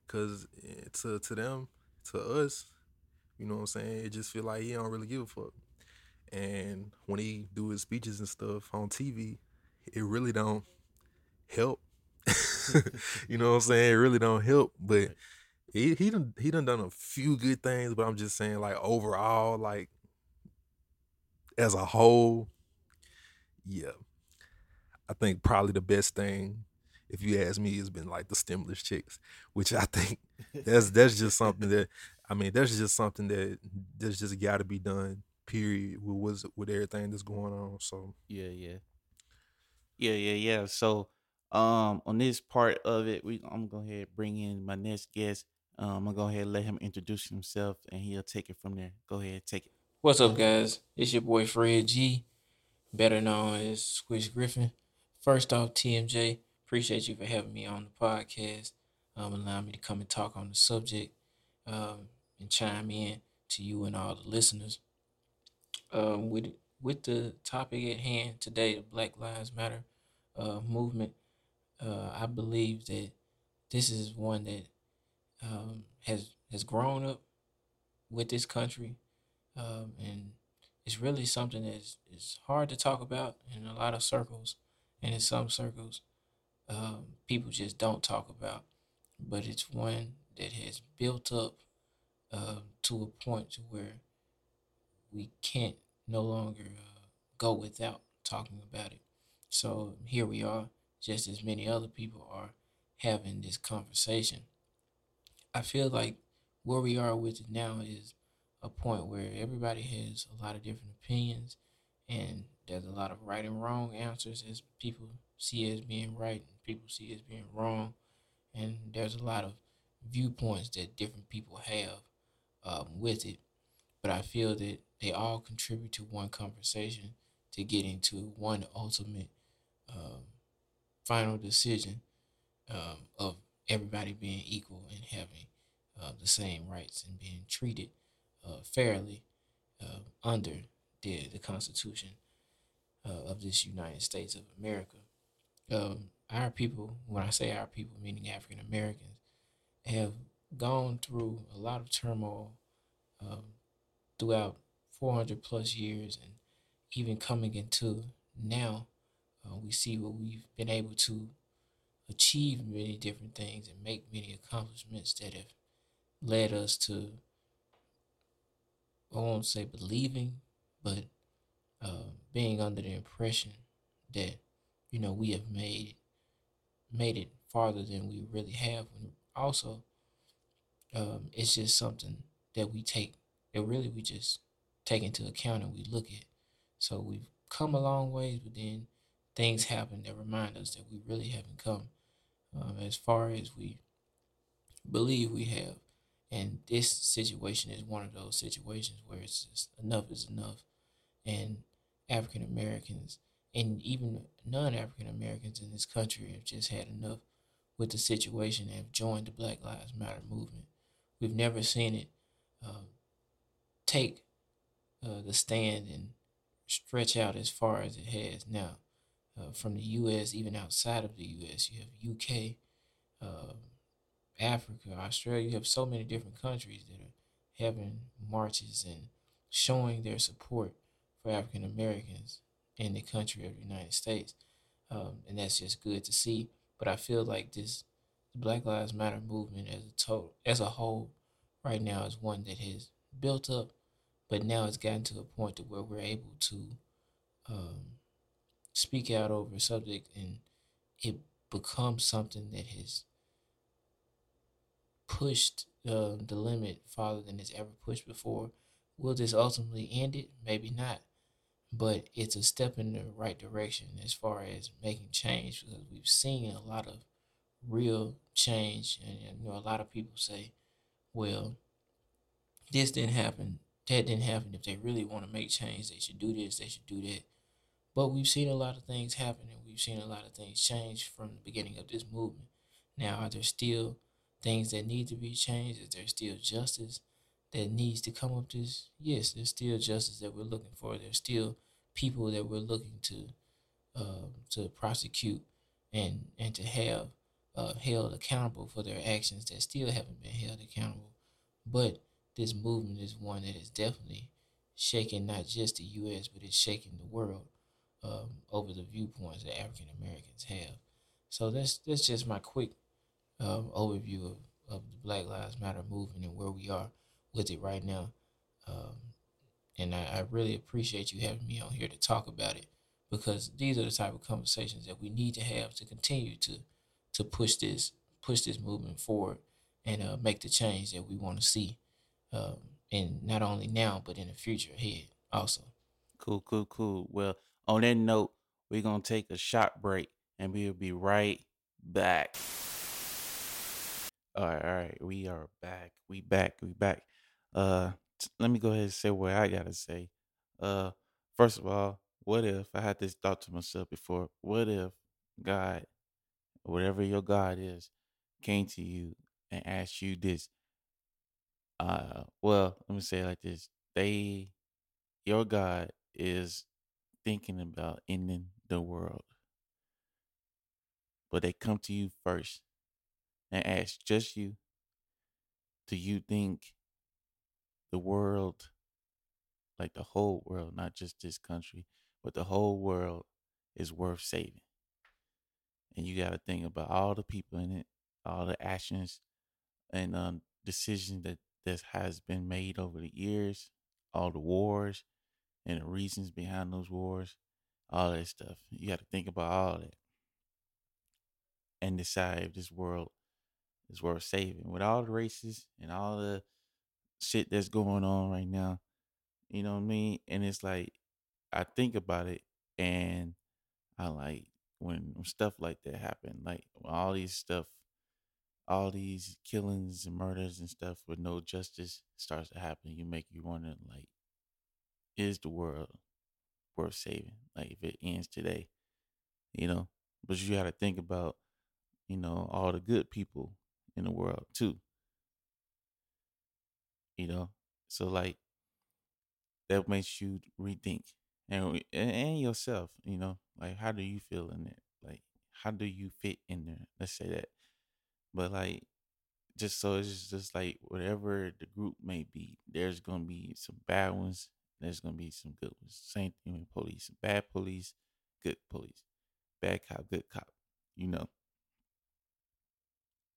because to to them to us you know what i'm saying it just feel like he don't really give a fuck and when he do his speeches and stuff on tv it really don't help you know what I'm saying? It really don't help. But he he done he done done a few good things, but I'm just saying like overall, like as a whole, yeah. I think probably the best thing, if you ask me, has been like the stimulus checks, which I think that's that's just something that I mean, that's just something that that's just got to be done. Period. With what's, with everything that's going on. So Yeah, yeah. Yeah, yeah, yeah. So um on this part of it, we I'm gonna go ahead bring in my next guest. Um, I'm gonna go ahead and let him introduce himself and he'll take it from there. Go ahead, take it. What's up, guys? It's your boy Fred G, better known as Squish Griffin. First off, TMJ, appreciate you for having me on the podcast, um, allowing me to come and talk on the subject, um, and chime in to you and all the listeners. Um, with with the topic at hand today, the Black Lives Matter uh, movement, uh, I believe that this is one that um, has has grown up with this country, um, and it's really something that is, is hard to talk about in a lot of circles, and in some circles, um, people just don't talk about. But it's one that has built up uh, to a point to where we can't no longer uh, go without talking about it. So here we are, just as many other people are having this conversation. I feel like where we are with it now is a point where everybody has a lot of different opinions and there's a lot of right and wrong answers as people see as being right and people see as being wrong. And there's a lot of viewpoints that different people have um, with it. But i feel that they all contribute to one conversation to getting to one ultimate um, final decision um, of everybody being equal and having uh, the same rights and being treated uh, fairly uh, under the, the Constitution uh, of this United States of America. Um, our people, when I say our people, meaning African Americans, have gone through a lot of turmoil um, throughout 400 plus years and even coming into now, uh, we see what we've been able to achieve many different things and make many accomplishments that have led us to I won't say believing, but uh, being under the impression that you know we have made made it farther than we really have. Also, um, it's just something that we take that really we just take into account and we look at. So we've come a long ways, but then things happen that remind us that we really haven't come um, as far as we believe we have. And this situation is one of those situations where it's just enough is enough. And African Americans and even non African Americans in this country have just had enough with the situation and have joined the Black Lives Matter movement. We've never seen it uh, take uh, the stand and stretch out as far as it has now. Uh, from the U.S., even outside of the U.S., you have U.K., uh, Africa, Australia. You have so many different countries that are having marches and showing their support for African Americans in the country of the United States, um, and that's just good to see. But I feel like this Black Lives Matter movement as a total, as a whole, right now is one that has built up, but now it's gotten to a point to where we're able to um, speak out over a subject, and it becomes something that has pushed uh, the limit farther than it's ever pushed before. Will this ultimately end it? Maybe not. But it's a step in the right direction as far as making change because we've seen a lot of real change. And you know, a lot of people say, well, this didn't happen, that didn't happen. If they really want to make change, they should do this, they should do that. But we've seen a lot of things happen and we've seen a lot of things change from the beginning of this movement. Now, are there still things that need to be changed? Is there still justice that needs to come up this? Yes, there's still justice that we're looking for. There's still people that we're looking to uh, to prosecute and and to have uh, held accountable for their actions that still haven't been held accountable. But this movement is one that is definitely shaking not just the U.S. but it's shaking the world um, over the viewpoints that African Americans have. So that's that's just my quick um, overview of, of the Black Lives Matter movement and where we are with it right now. Um, and I, I really appreciate you having me on here to talk about it because these are the type of conversations that we need to have to continue to to push this push this movement forward and uh, make the change that we want to see um, in not only now but in the future ahead also. Cool, cool, cool. Well, on that note, we're gonna take a shot break and we'll be right back. All right, all right, we are back. We back. We back. Uh, t- let me go ahead and say what I gotta say. Uh, first of all, what if I had this thought to myself before? What if God, whatever your God is, came to you and asked you this? Uh, well, let me say it like this: They, your God, is thinking about ending the world, but they come to you first and ask just you. Do you think the world, like the whole world, not just this country, but the whole world, is worth saving? And you got to think about all the people in it, all the actions and um, decisions that that has been made over the years, all the wars and the reasons behind those wars, all that stuff. You got to think about all that and decide if this world is worth saving. With all the races and all the shit that's going on right now, you know what I mean? And it's like I think about it and I like when stuff like that happen, like all these stuff, all these killings and murders and stuff with no justice starts to happen, you make you wonder like, is the world worth saving? Like if it ends today, you know? But you gotta think about, you know, all the good people in the world too. You know? So like that makes you rethink and and yourself, you know, like how do you feel in it? Like how do you fit in there? Let's say that. But like just so it's just like whatever the group may be, there's gonna be some bad ones, there's gonna be some good ones. Same thing with police. Bad police, good police. Bad cop, good cop, you know.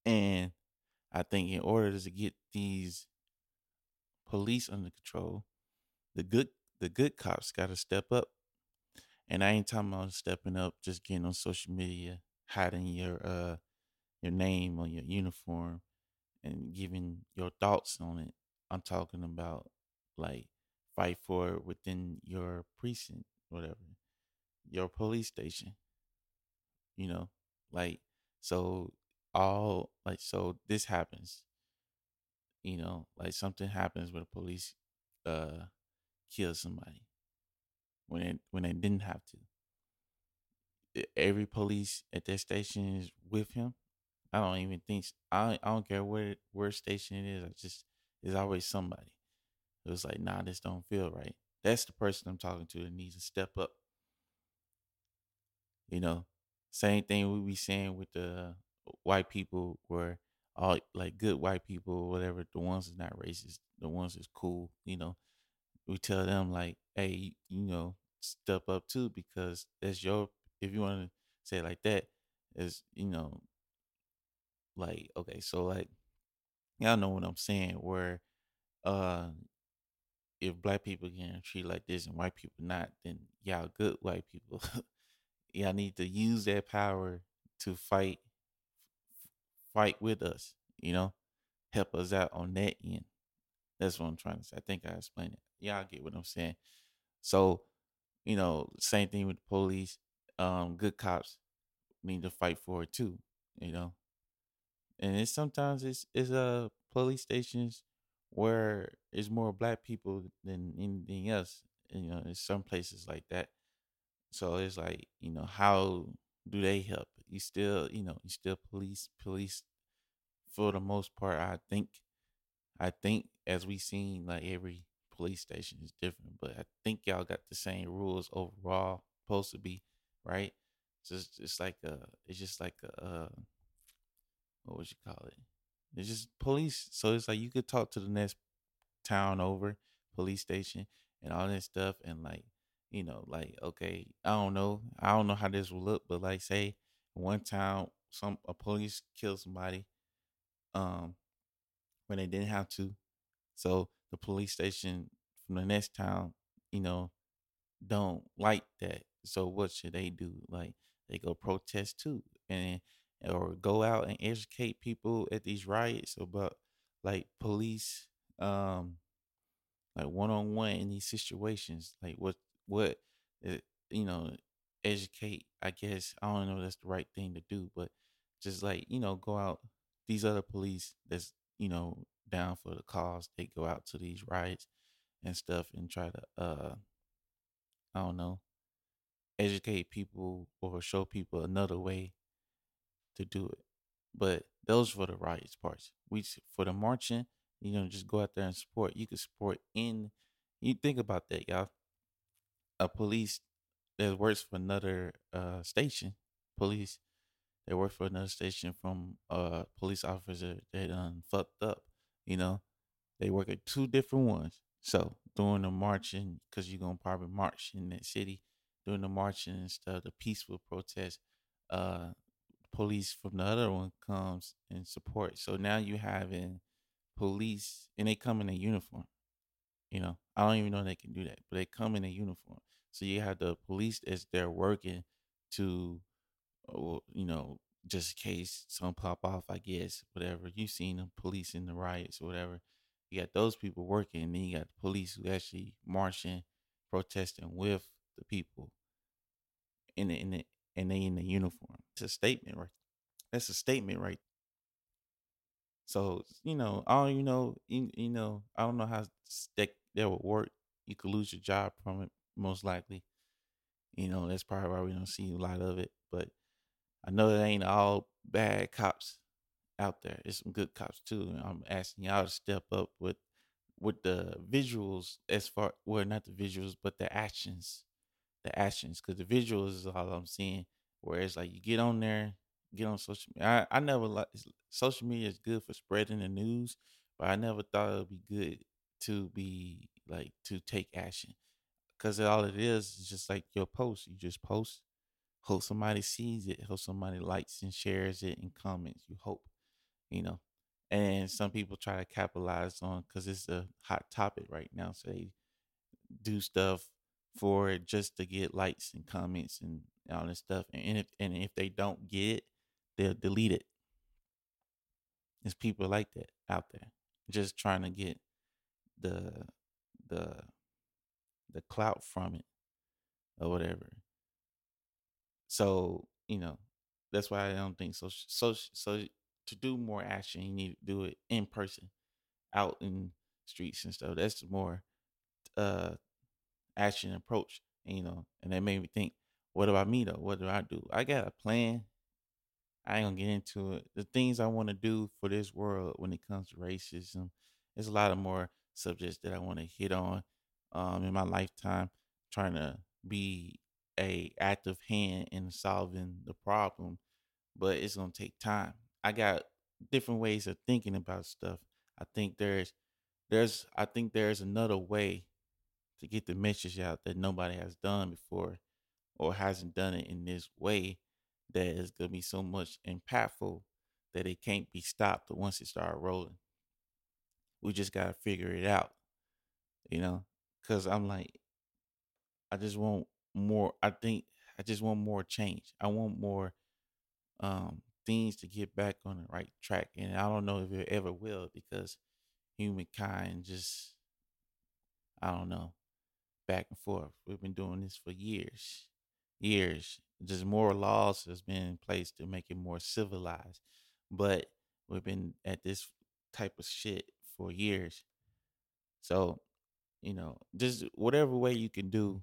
And I think in order to get these police under control, the good the good cops gotta step up. And I ain't talking about stepping up, just getting on social media, hiding your uh your name on your uniform and giving your thoughts on it. I'm talking about like fight for it within your precinct, whatever, your police station. You know, like so all like so this happens. You know, like something happens when the police uh kill somebody when it when they didn't have to. Every police at that station is with him. I don't even think i, I don't care where where station it is. I just there's always somebody. It was like, nah, this don't feel right. That's the person I'm talking to that needs to step up. You know, same thing we be saying with the white people, were all like good white people, whatever, the ones that's not racist, the ones that's cool. You know, we tell them like, hey, you know, step up too because that's your. If you want to say like that, is you know, like okay, so like y'all know what I'm saying, where uh if black people getting treated like this and white people not, then y'all good white people. y'all need to use that power to fight fight with us, you know, help us out on that end. That's what I'm trying to say. I think I explained it. Y'all get what I'm saying. So, you know, same thing with the police. Um, good cops need to fight for it too, you know. And it's sometimes it's it's uh police stations where it's more black people than anything else. And, you know, there's some places like that. So it's like, you know, how do they help? You still, you know, you still police police for the most part, I think I think as we seen like every police station is different, but I think y'all got the same rules overall, supposed to be, right? So it's just like a it's just like a uh what would you call it? It's just police. So it's like you could talk to the next town over, police station, and all that stuff, and like, you know, like, okay, I don't know, I don't know how this will look, but like, say one town, some a police killed somebody, um, when they didn't have to. So the police station from the next town, you know, don't like that. So what should they do? Like they go protest too, and or go out and educate people at these riots about like police, um, like one on one in these situations. Like what what uh, you know, educate. I guess I don't know that's the right thing to do, but just like you know, go out. These other police that's you know down for the cause, they go out to these riots and stuff and try to uh I don't know, educate people or show people another way to do it. But those for the riots parts. We for the marching, you know, just go out there and support. You can support in. You think about that, y'all. A police that works for another uh station, police that work for another station from a police officer that done fucked up. You know, they work at two different ones. So during the marching, because you're gonna probably march in that city, during the marching and stuff, the peaceful protest, uh, police from the other one comes and support. So now you having police, and they come in a uniform. You know, I don't even know they can do that, but they come in a uniform. So you have the police as they're working to, uh, you know, just in case some pop off, I guess, whatever. You've seen the police in the riots or whatever. You got those people working, and then you got the police who actually marching, protesting with the people in the, in the and they in the uniform. It's a statement, right? That's a statement, right? So you know, I don't you know, you, you know, I don't know how that that would work. You could lose your job from it, most likely. You know, that's probably why we don't see a lot of it. But I know that ain't all bad cops out there. There's some good cops too. I'm asking y'all to step up with with the visuals as far well not the visuals but the actions the actions because the visuals is all i'm seeing whereas like you get on there get on social media i, I never like social media is good for spreading the news but i never thought it would be good to be like to take action because all it is is just like your post you just post hope somebody sees it hope somebody likes and shares it and comments you hope you know and some people try to capitalize on because it's a hot topic right now so they do stuff for it just to get likes and comments and all this stuff and if and if they don't get it they'll delete it. There's people like that out there just trying to get the the the clout from it or whatever so you know that's why i don't think so so so to do more action, you need to do it in person, out in streets and stuff. That's the more uh action approach. And, you know, and that made me think, what about me though? What do I do? I got a plan. I ain't gonna get into it. The things I want to do for this world when it comes to racism, there's a lot of more subjects that I want to hit on um in my lifetime, trying to be a active hand in solving the problem, but it's gonna take time. I got different ways of thinking about stuff. I think there's there's I think there's another way to get the message out that nobody has done before or hasn't done it in this way that is gonna be so much impactful that it can't be stopped once it started rolling. We just gotta figure it out, you know. Cause I'm like, I just want more. I think I just want more change. I want more um things to get back on the right track. And I don't know if it ever will because humankind just, I don't know, back and forth. We've been doing this for years, years. Just more laws has been in place to make it more civilized. But we've been at this type of shit for years. So, you know, just whatever way you can do,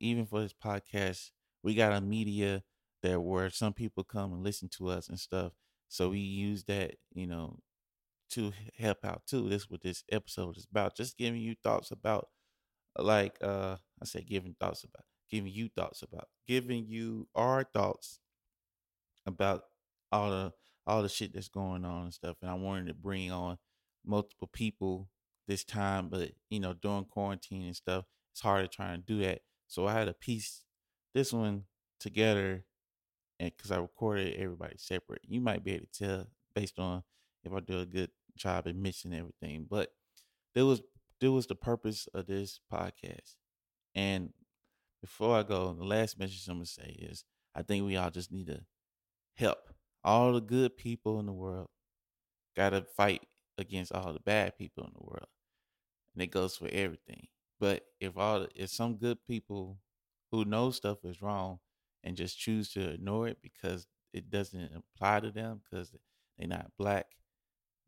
even for this podcast, we got a media that where some people come and listen to us and stuff. So we use that, you know, to help out too. This what this episode is about. Just giving you thoughts about like uh I say giving thoughts about giving you thoughts about giving you our thoughts about all the all the shit that's going on and stuff. And I wanted to bring on multiple people this time, but you know, during quarantine and stuff, it's hard to try and do that. So I had to piece this one together and because I recorded everybody separate, you might be able to tell based on if I do a good job at mixing everything. But there was there was the purpose of this podcast. And before I go, the last message I'm gonna say is I think we all just need to help all the good people in the world. Gotta fight against all the bad people in the world. And it goes for everything. But if all if some good people who know stuff is wrong and just choose to ignore it because it doesn't apply to them because they're not black,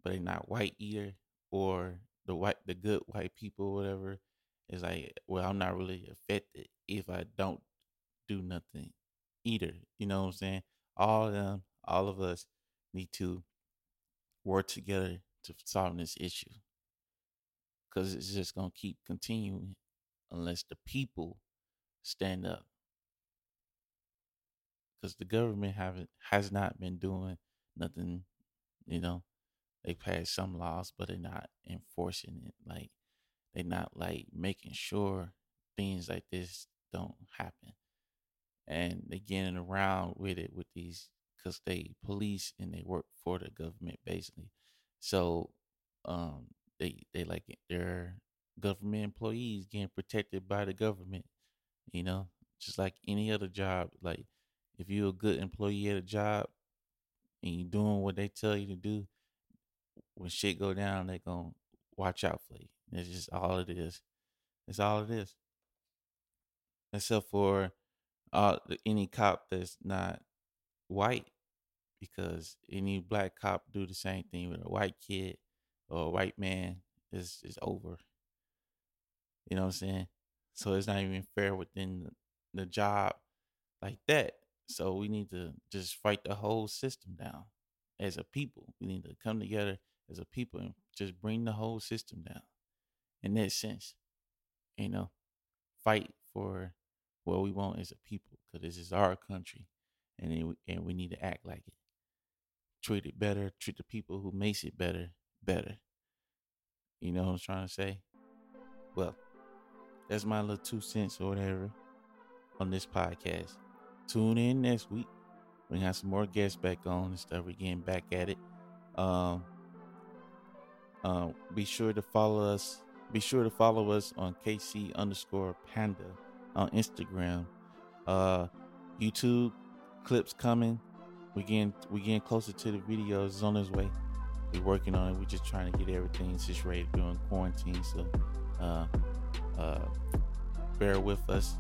but they're not white either, or the white the good white people, whatever, is like, well, I'm not really affected if I don't do nothing either. You know what I'm saying? All of them, all of us need to work together to solve this issue. Cause it's just gonna keep continuing unless the people stand up. Cause the government haven't has not been doing nothing, you know. They passed some laws, but they're not enforcing it. Like they're not like making sure things like this don't happen. And they're getting around with it with these because they police and they work for the government basically. So um they they like their government employees getting protected by the government, you know, just like any other job. Like if you're a good employee at a job and you're doing what they tell you to do, when shit go down, they gonna watch out for you. It's just all it is. It's all it is. Except for uh any cop that's not white, because any black cop do the same thing with a white kid or a white man is is over. You know what I'm saying? So it's not even fair within the, job like that. So we need to just fight the whole system down as a people. We need to come together as a people and just bring the whole system down in that sense. You know, fight for what we want as a people because this is our country and it, and we need to act like it. Treat it better, treat the people who makes it better better. You know what I'm trying to say? Well, that's my little two cents or whatever on this podcast. Tune in next week. We have some more guests back on and stuff. We're getting back at it. Um, uh, be sure to follow us. Be sure to follow us on KC underscore Panda on Instagram. Uh, YouTube clips coming. We getting we getting closer to the videos. It's on its way. We're working on it. We're just trying to get everything situated during quarantine. So, uh, uh, bear with us.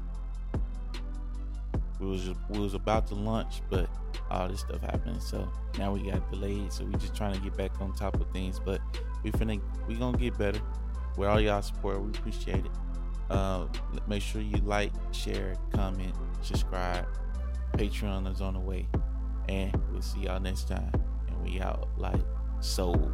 We was we was about to launch, but all this stuff happened. So now we got delayed. So we just trying to get back on top of things. But we finna we gonna get better. With all y'all support, we appreciate it. Uh, make sure you like, share, comment, subscribe. Patreon is on the way, and we'll see y'all next time. And we out like soul.